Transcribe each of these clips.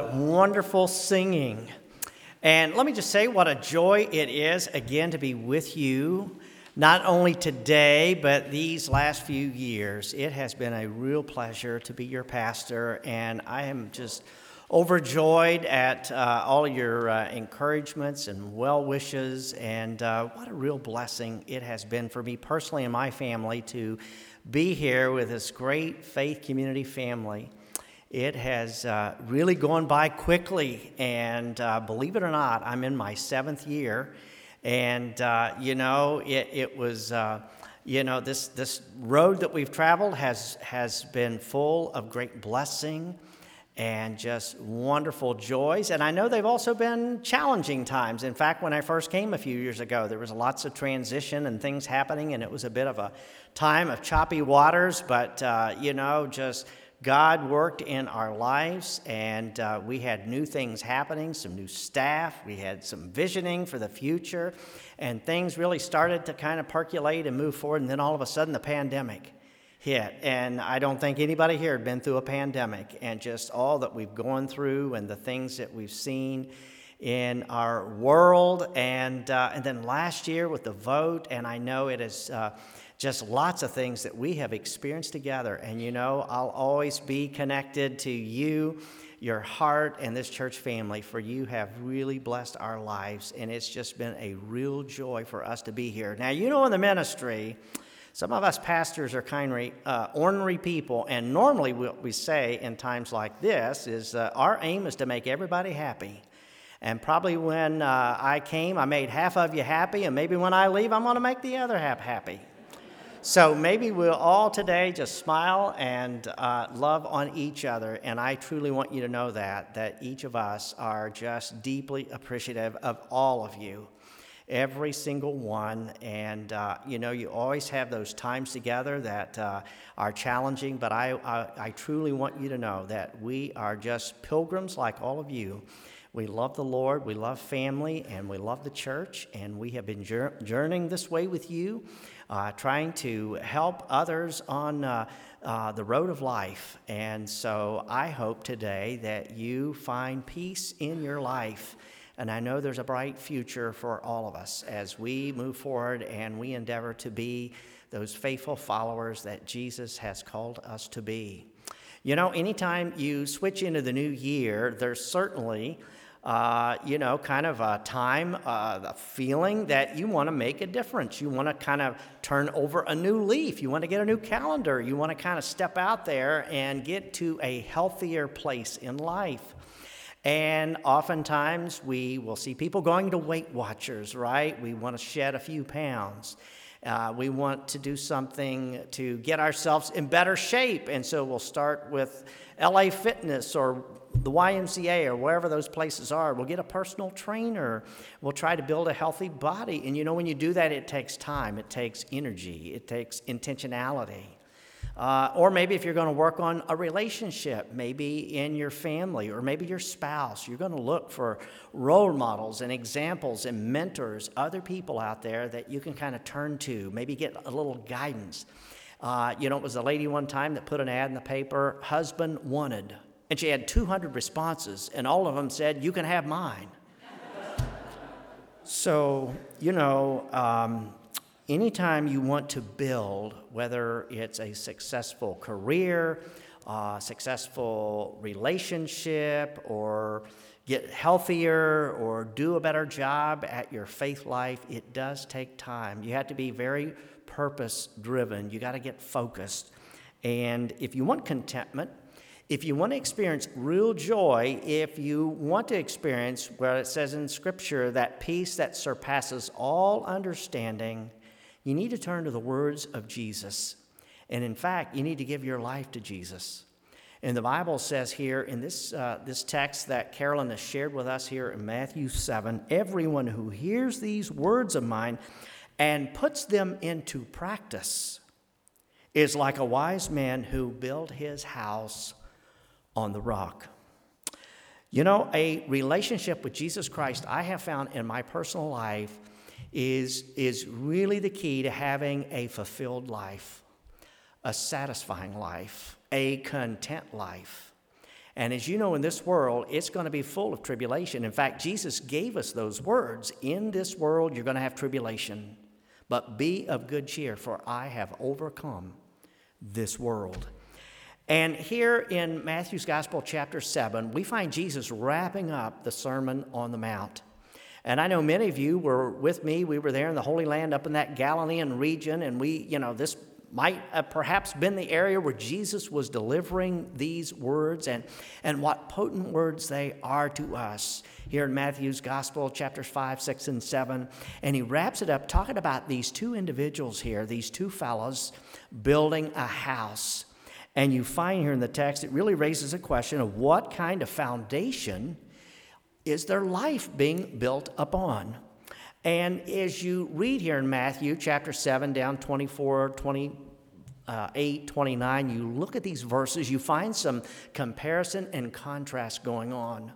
Wonderful singing. And let me just say what a joy it is again to be with you, not only today, but these last few years. It has been a real pleasure to be your pastor, and I am just overjoyed at uh, all your uh, encouragements and well wishes, and uh, what a real blessing it has been for me personally and my family to be here with this great faith community family. It has uh, really gone by quickly, and uh, believe it or not, I'm in my seventh year, and uh, you know, it, it was, uh, you know, this this road that we've traveled has has been full of great blessing and just wonderful joys. And I know they've also been challenging times. In fact, when I first came a few years ago, there was lots of transition and things happening, and it was a bit of a time of choppy waters. But uh, you know, just God worked in our lives, and uh, we had new things happening, some new staff, we had some visioning for the future, and things really started to kind of percolate and move forward. And then all of a sudden, the pandemic hit. And I don't think anybody here had been through a pandemic, and just all that we've gone through and the things that we've seen in our world. And, uh, and then last year with the vote, and I know it is. Uh, just lots of things that we have experienced together. And you know, I'll always be connected to you, your heart, and this church family, for you have really blessed our lives. And it's just been a real joy for us to be here. Now, you know, in the ministry, some of us pastors are kind of uh, ornery people, and normally what we say in times like this is uh, our aim is to make everybody happy. And probably when uh, I came, I made half of you happy, and maybe when I leave, I'm going to make the other half happy. So maybe we'll all today just smile and uh, love on each other. And I truly want you to know that, that each of us are just deeply appreciative of all of you, every single one. And, uh, you know, you always have those times together that uh, are challenging, but I, I, I truly want you to know that we are just pilgrims like all of you. We love the Lord, we love family, and we love the church, and we have been journeying this way with you uh, trying to help others on uh, uh, the road of life. And so I hope today that you find peace in your life. And I know there's a bright future for all of us as we move forward and we endeavor to be those faithful followers that Jesus has called us to be. You know, anytime you switch into the new year, there's certainly uh, you know, kind of a time, uh, a feeling that you want to make a difference. You want to kind of turn over a new leaf. You want to get a new calendar. You want to kind of step out there and get to a healthier place in life. And oftentimes we will see people going to Weight Watchers, right? We want to shed a few pounds. Uh, we want to do something to get ourselves in better shape. And so we'll start with LA Fitness or the YMCA or wherever those places are. We'll get a personal trainer. We'll try to build a healthy body. And you know, when you do that, it takes time, it takes energy, it takes intentionality. Uh, or maybe if you're going to work on a relationship, maybe in your family or maybe your spouse, you're going to look for role models and examples and mentors, other people out there that you can kind of turn to, maybe get a little guidance. Uh, you know, it was a lady one time that put an ad in the paper, husband wanted. And she had 200 responses, and all of them said, You can have mine. so, you know, um, anytime you want to build, whether it's a successful career, uh, successful relationship, or get healthier or do a better job at your faith life, it does take time. You have to be very purpose driven. You got to get focused. And if you want contentment, if you want to experience real joy, if you want to experience what it says in Scripture that peace that surpasses all understanding, you need to turn to the words of Jesus. And in fact, you need to give your life to Jesus. And the Bible says here in this, uh, this text that Carolyn has shared with us here in Matthew 7 everyone who hears these words of mine and puts them into practice is like a wise man who built his house on the rock. You know, a relationship with Jesus Christ, I have found in my personal life, is, is really the key to having a fulfilled life, a satisfying life, a content life. And as you know, in this world, it's going to be full of tribulation. In fact, Jesus gave us those words In this world, you're going to have tribulation, but be of good cheer, for I have overcome this world. And here in Matthew's Gospel, chapter 7, we find Jesus wrapping up the Sermon on the Mount. And I know many of you were with me. We were there in the Holy Land up in that Galilean region, and we, you know, this might have perhaps been the area where Jesus was delivering these words and, and what potent words they are to us here in Matthew's Gospel, chapters 5, 6, and 7. And he wraps it up talking about these two individuals here, these two fellows building a house. And you find here in the text, it really raises a question of what kind of foundation is their life being built upon? And as you read here in Matthew chapter 7, down 24, 28, uh, 29, you look at these verses, you find some comparison and contrast going on.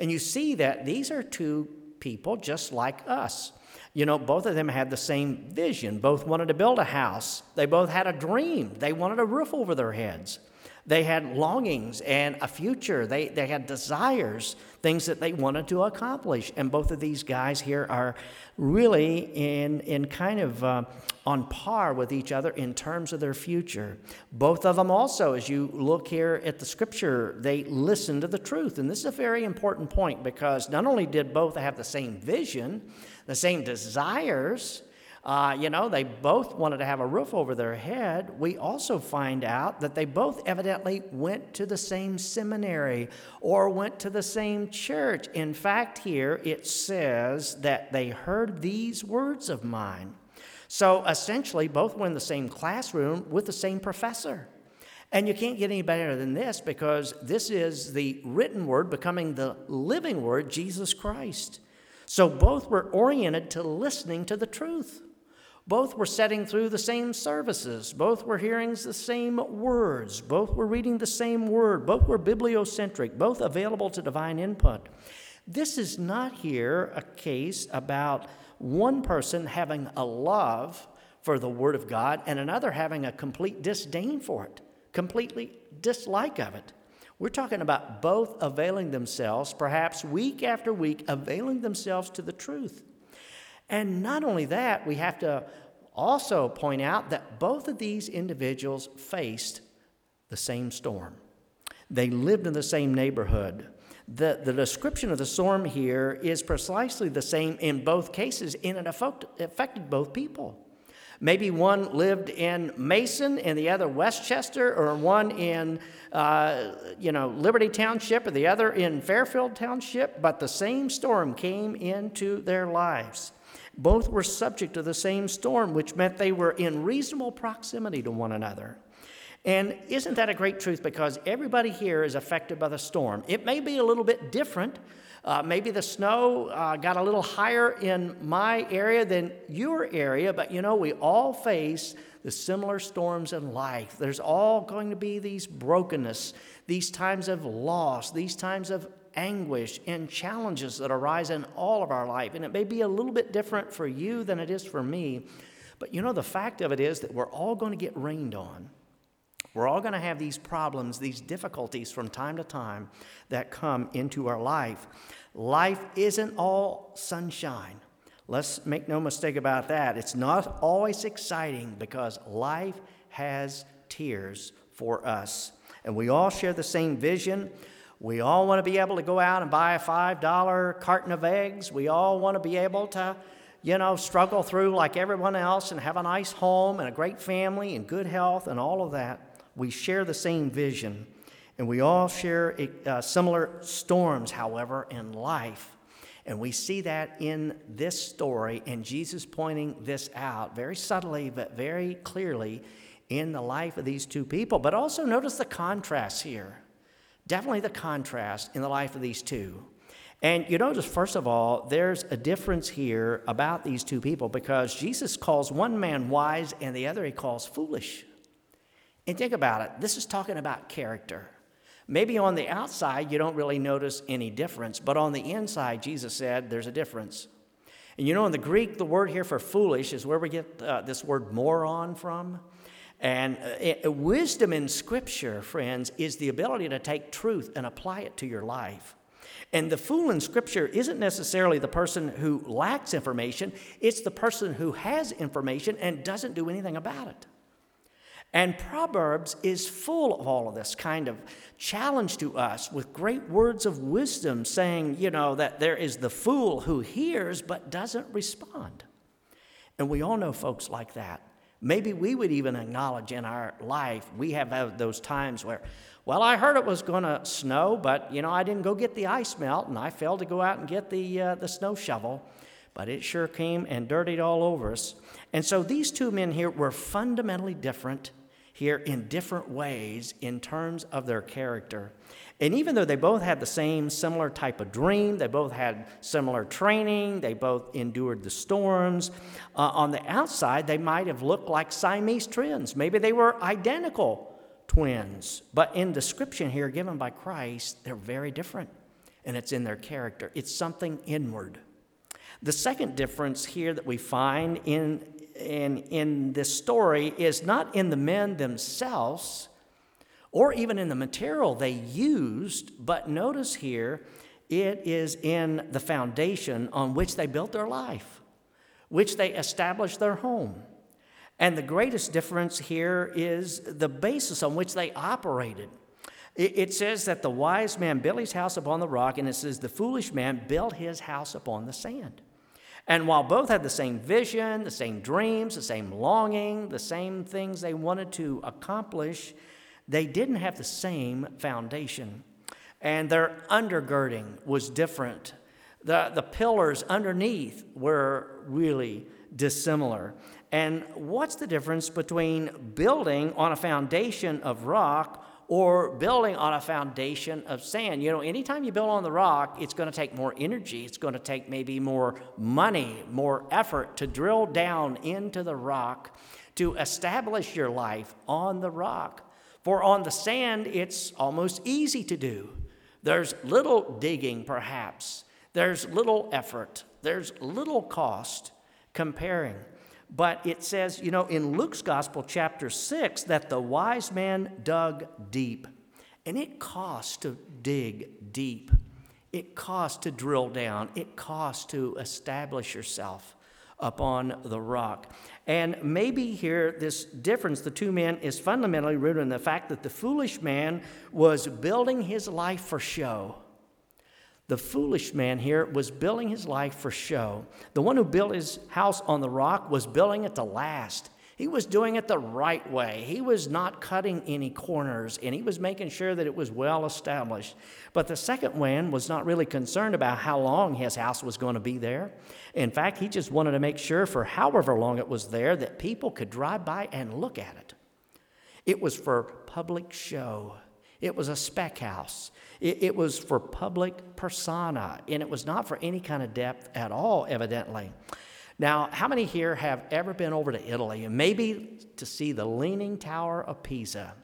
And you see that these are two people just like us. You know, both of them had the same vision. Both wanted to build a house. They both had a dream. They wanted a roof over their heads. They had longings and a future. They, they had desires, things that they wanted to accomplish. And both of these guys here are really in, in kind of uh, on par with each other in terms of their future. Both of them also, as you look here at the scripture, they listened to the truth. And this is a very important point because not only did both have the same vision, the same desires, uh, you know, they both wanted to have a roof over their head. We also find out that they both evidently went to the same seminary or went to the same church. In fact, here it says that they heard these words of mine. So essentially, both were in the same classroom with the same professor. And you can't get any better than this because this is the written word becoming the living word, Jesus Christ. So both were oriented to listening to the truth. Both were setting through the same services. Both were hearing the same words. Both were reading the same word. Both were bibliocentric, both available to divine input. This is not here a case about one person having a love for the Word of God and another having a complete disdain for it, completely dislike of it. We're talking about both availing themselves, perhaps week after week, availing themselves to the truth. And not only that, we have to also point out that both of these individuals faced the same storm. They lived in the same neighborhood. The, the description of the storm here is precisely the same in both cases, and it affected both people. Maybe one lived in Mason and the other West Chester, or one in, uh, you know, Liberty Township or the other in Fairfield Township, but the same storm came into their lives. Both were subject to the same storm, which meant they were in reasonable proximity to one another. And isn't that a great truth? Because everybody here is affected by the storm. It may be a little bit different. Uh, maybe the snow uh, got a little higher in my area than your area, but you know, we all face the similar storms in life. There's all going to be these brokenness, these times of loss, these times of anguish and challenges that arise in all of our life. And it may be a little bit different for you than it is for me. But you know, the fact of it is that we're all going to get rained on. We're all going to have these problems, these difficulties from time to time that come into our life. Life isn't all sunshine. Let's make no mistake about that. It's not always exciting because life has tears for us. And we all share the same vision. We all want to be able to go out and buy a $5 carton of eggs. We all want to be able to, you know, struggle through like everyone else and have a nice home and a great family and good health and all of that. We share the same vision. And we all share uh, similar storms, however, in life. And we see that in this story, and Jesus pointing this out very subtly, but very clearly in the life of these two people. But also notice the contrast here definitely the contrast in the life of these two. And you notice, first of all, there's a difference here about these two people because Jesus calls one man wise and the other he calls foolish. And think about it this is talking about character. Maybe on the outside you don't really notice any difference, but on the inside, Jesus said there's a difference. And you know, in the Greek, the word here for foolish is where we get uh, this word moron from. And uh, wisdom in Scripture, friends, is the ability to take truth and apply it to your life. And the fool in Scripture isn't necessarily the person who lacks information, it's the person who has information and doesn't do anything about it. And Proverbs is full of all of this kind of challenge to us with great words of wisdom, saying, you know, that there is the fool who hears but doesn't respond. And we all know folks like that. Maybe we would even acknowledge in our life, we have had those times where, well, I heard it was going to snow, but, you know, I didn't go get the ice melt, and I failed to go out and get the, uh, the snow shovel, but it sure came and dirtied all over us. And so these two men here were fundamentally different here in different ways in terms of their character. And even though they both had the same similar type of dream, they both had similar training, they both endured the storms, uh, on the outside, they might have looked like Siamese twins. Maybe they were identical twins. But in description here given by Christ, they're very different. And it's in their character, it's something inward. The second difference here that we find in in, in this story is not in the men themselves or even in the material they used, but notice here it is in the foundation on which they built their life, which they established their home. And the greatest difference here is the basis on which they operated. It says that the wise man built his house upon the rock, and it says the foolish man built his house upon the sand. And while both had the same vision, the same dreams, the same longing, the same things they wanted to accomplish, they didn't have the same foundation. And their undergirding was different. The, the pillars underneath were really dissimilar. And what's the difference between building on a foundation of rock or building on a foundation of sand. You know, anytime you build on the rock, it's going to take more energy. It's going to take maybe more money, more effort to drill down into the rock to establish your life on the rock. For on the sand, it's almost easy to do. There's little digging, perhaps, there's little effort, there's little cost comparing. But it says, you know, in Luke's Gospel, chapter 6, that the wise man dug deep. And it costs to dig deep. It costs to drill down. It costs to establish yourself upon the rock. And maybe here, this difference, the two men, is fundamentally rooted in the fact that the foolish man was building his life for show. The foolish man here was building his life for show. The one who built his house on the rock was building it to last. He was doing it the right way. He was not cutting any corners and he was making sure that it was well established. But the second man was not really concerned about how long his house was going to be there. In fact, he just wanted to make sure for however long it was there that people could drive by and look at it. It was for public show. It was a spec house. It, it, was for public persona, and it was not for any kind of depth at all, evidently. Now, how many here have ever been over to Italy and maybe to see the Leaning Tower of Pisa?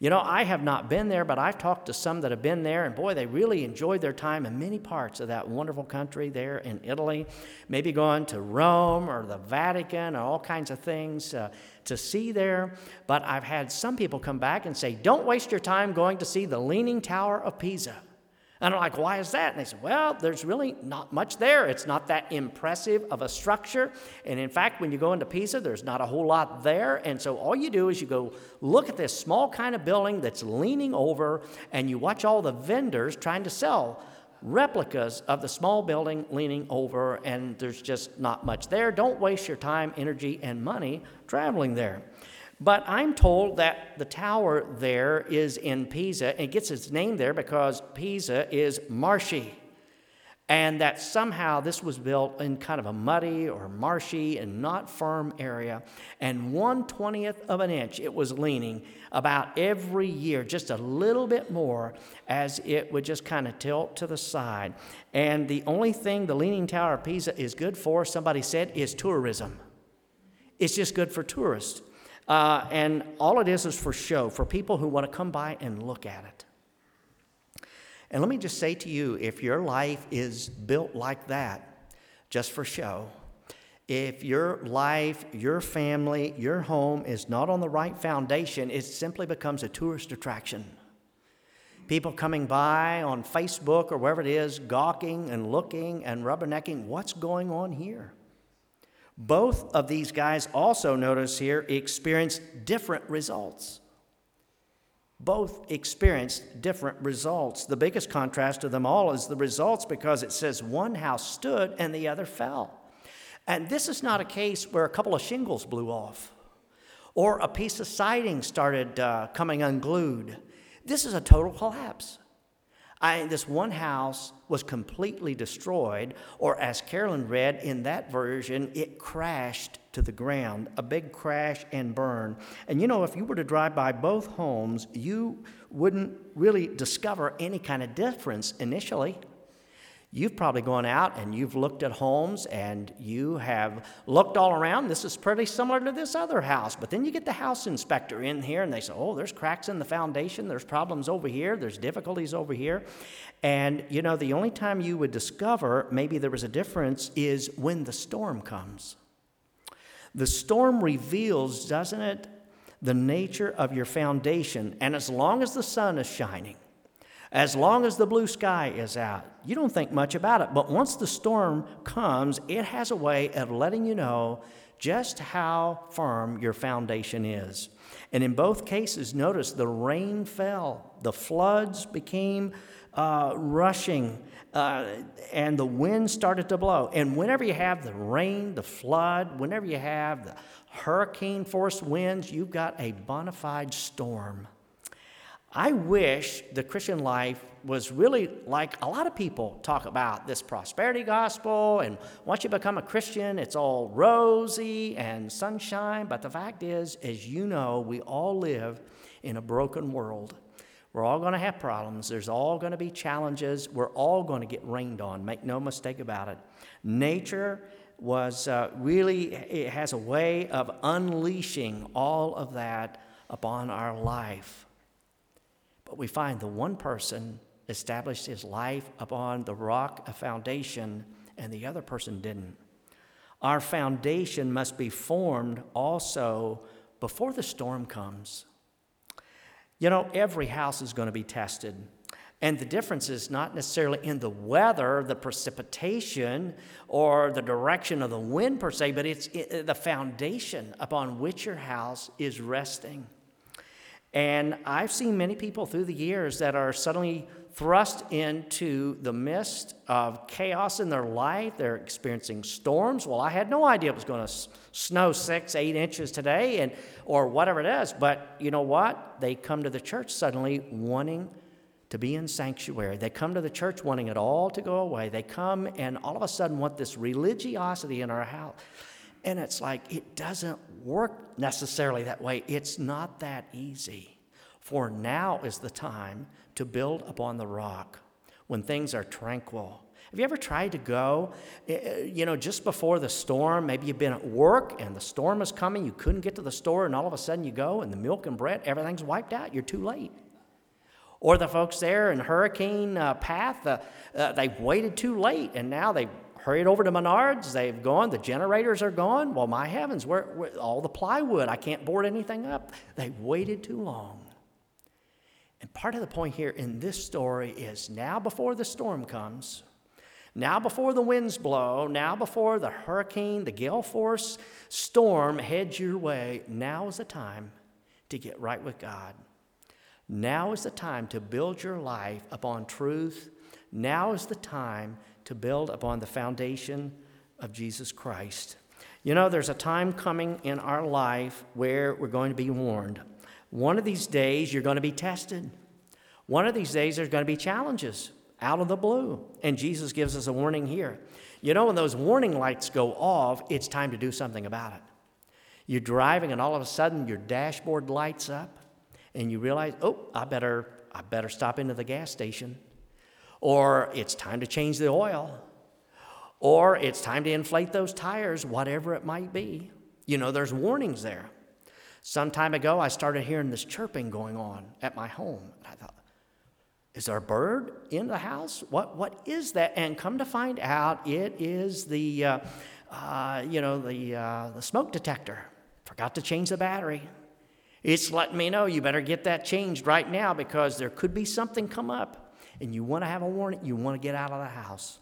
You know, I have not been there, but I've talked to some that have been there, and boy, they really enjoyed their time in many parts of that wonderful country there in Italy. Maybe going to Rome or the Vatican or all kinds of things uh, to see there. But I've had some people come back and say, don't waste your time going to see the Leaning Tower of Pisa. And I'm like, why is that? And they said, well, there's really not much there. It's not that impressive of a structure. And in fact, when you go into Pisa, there's not a whole lot there. And so all you do is you go look at this small kind of building that's leaning over, and you watch all the vendors trying to sell replicas of the small building leaning over, and there's just not much there. Don't waste your time, energy, and money traveling there. But I'm told that the tower there is in Pisa. and It gets its name there because Pisa is marshy. And that somehow this was built in kind of a muddy or marshy and not firm area. And one twentieth of an inch it was leaning about every year, just a little bit more, as it would just kind of tilt to the side. And the only thing the Leaning Tower of Pisa is good for, somebody said, is tourism. It's just good for tourists. Uh, and all it is is for show, for people who want to come by and look at it. And let me just say to you if your life is built like that, just for show, If your life, your family, your home is not on the right foundation, it simply becomes a tourist attraction. People coming by on Facebook or wherever it is, gawking and looking and rubbernecking, what's going on here? Both of these guys also, notice here, experienced different results. Both experienced different results. The biggest contrast to them all is the results because it says one house stood and the other fell. And this is not a case where a couple of shingles blew off or a piece of siding started uh, coming unglued. This is a total collapse. I, this one house was completely destroyed, or as Carolyn read in that version, it crashed to the ground, a big crash and burn. And you know, if you were to drive by both homes, you wouldn't really discover any kind of difference initially. You've probably gone out and you've looked at homes and you have looked all around. This is pretty similar to this other house. But then you get the house inspector in here and they say, oh, there's cracks in the foundation, there's problems over here, there's difficulties over here. And you know, the only time you would discover maybe there was a difference is when the storm comes. The storm reveals, doesn't it, the nature of your foundation. And as long as the sun is shining, as long as the blue sky is out, you don't think much about it. But once the storm comes, it has a way of letting you know just how firm your foundation is. And in both cases, notice the rain fell, the floods became uh, rushing, uh, and the wind started to blow. And whenever you have the rain, the flood, whenever you have the hurricane force winds, you've got a bona fide storm. I wish the Christian life was really like a lot of people talk about this prosperity gospel, and once you become a Christian, it's all rosy and sunshine. But the fact is, as you know, we all live in a broken world. We're all going to have problems. There's all going to be challenges. We're all going to get rained on. Make no mistake about it. Nature was uh, really, it has a way of unleashing all of that upon our life. But we find the one person established his life upon the rock, a foundation, and the other person didn't. Our foundation must be formed also before the storm comes. You know, every house is going to be tested. And the difference is not necessarily in the weather, the precipitation, or the direction of the wind per se, but it's eh, eh, the foundation upon which your house is resting. And I've seen many people through the years that are suddenly thrust into the midst of chaos in their life. They're experiencing storms. Well, I had no idea it was going to snow six, eight inches today, and or whatever it is. But you know what? They come to the church suddenly wanting to be in sanctuary. They come to the church wanting it all to go away. They come and all of a sudden want this religiosity in our house. And it's like, it doesn't work necessarily that way. It's not that easy. For now is the time to build upon the rock when things are tranquil. Have you ever tried to go, eh, eh, you know, just before the storm? Maybe you've been at work and the storm is coming, you couldn't get to the store, and all of a sudden you go and the milk and bread, everything's wiped out. You're too late. Or the folks there in hurricane uh, path, uh, uh, they've waited too late and now they've hurried over to Menards. They've gone. The generators are gone. Well, my heavens, where, where all the plywood? I can't board anything up. They waited too long. And part of the point here in this story is now before the storm comes, now before the winds blow, now before the hurricane, the gale force storm heads your way, now is the time to get right with God. Now is the time to build your life upon truth. Now is the time to build upon the foundation of Jesus Christ. You know, there's a time coming in our life where we're going to be warned. One of these days, you're going to be tested. One of these days, there's going to be challenges out of the blue. And Jesus gives us a warning here. You know, when those warning lights go off, it's time to do something about it. You're driving, and all of a sudden, your dashboard lights up, and you realize, oh, I better, I better stop into the gas station or it's time to change the oil, or it's time to inflate those tires, whatever it might be. You know, there's warnings there. Some time ago, I started hearing this chirping going on at my home. And I thought, is there a bird in the house? What, what is that? And come to find out, it is the, uh, uh, you know, the, uh, the smoke detector. Forgot to change the battery. It's letting me know you better get that changed right now because there could be something come up and you want to have a warning. You want to get out of the house.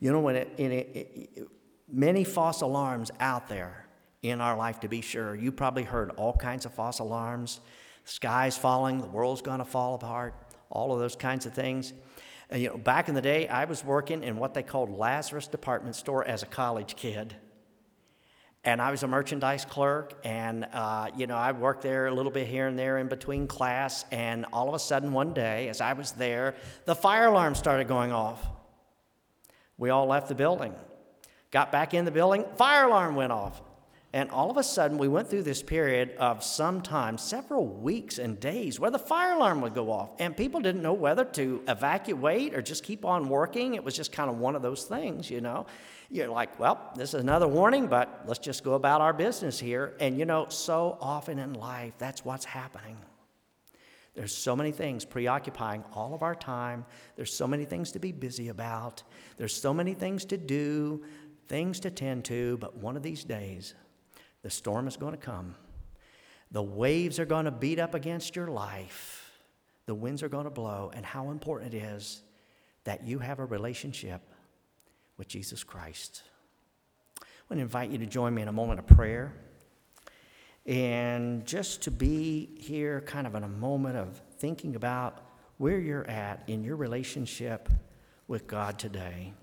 You know, when it, it, it, many false alarms out there in our life, to be sure. You probably heard all kinds of false alarms. Sky's falling, the world's going to fall apart, all of those kinds of things. And, you know, back in the day, I was working in what they called Lazarus department store as a college kid. And I was a merchandise clerk, and uh, you know I worked there a little bit here and there in between class. And all of a sudden, one day, as I was there, the fire alarm started going off. We all left the building, got back in the building, fire alarm went off. And all of a sudden, we went through this period of sometimes several weeks and days where the fire alarm would go off, and people didn't know whether to evacuate or just keep on working. It was just kind of one of those things, you know. You're like, well, this is another warning, but let's just go about our business here. And you know, so often in life, that's what's happening. There's so many things preoccupying all of our time. There's so many things to be busy about. There's so many things to do, things to tend to, but one of these days, the storm is going to come. The waves are going to beat up against your life. The winds are going to blow. And how important it is that you have a relationship with Jesus Christ. I want to invite you to join me in a moment of prayer. And just to be here, kind of in a moment of thinking about where you're at in your relationship with God today.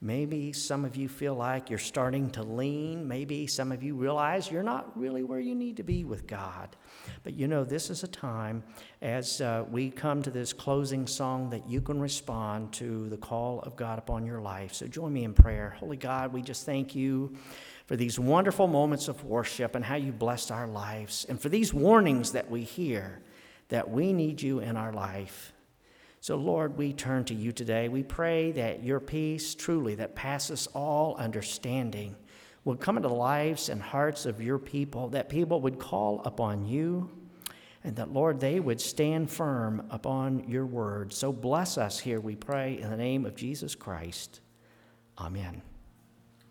Maybe some of you feel like you're starting to lean. Maybe some of you realize you're not really where you need to be with God. But you know, this is a time as uh, we come to this closing song that you can respond to the call of God upon your life. So join me in prayer. Holy God, we just thank you for these wonderful moments of worship and how you blessed our lives, and for these warnings that we hear that we need you in our life. So, Lord, we turn to you today. We pray that your peace, truly, that passes all understanding, will come into the lives and hearts of your people, that people would call upon you, and that, Lord, they would stand firm upon your word. So, bless us here, we pray, in the name of Jesus Christ. Amen.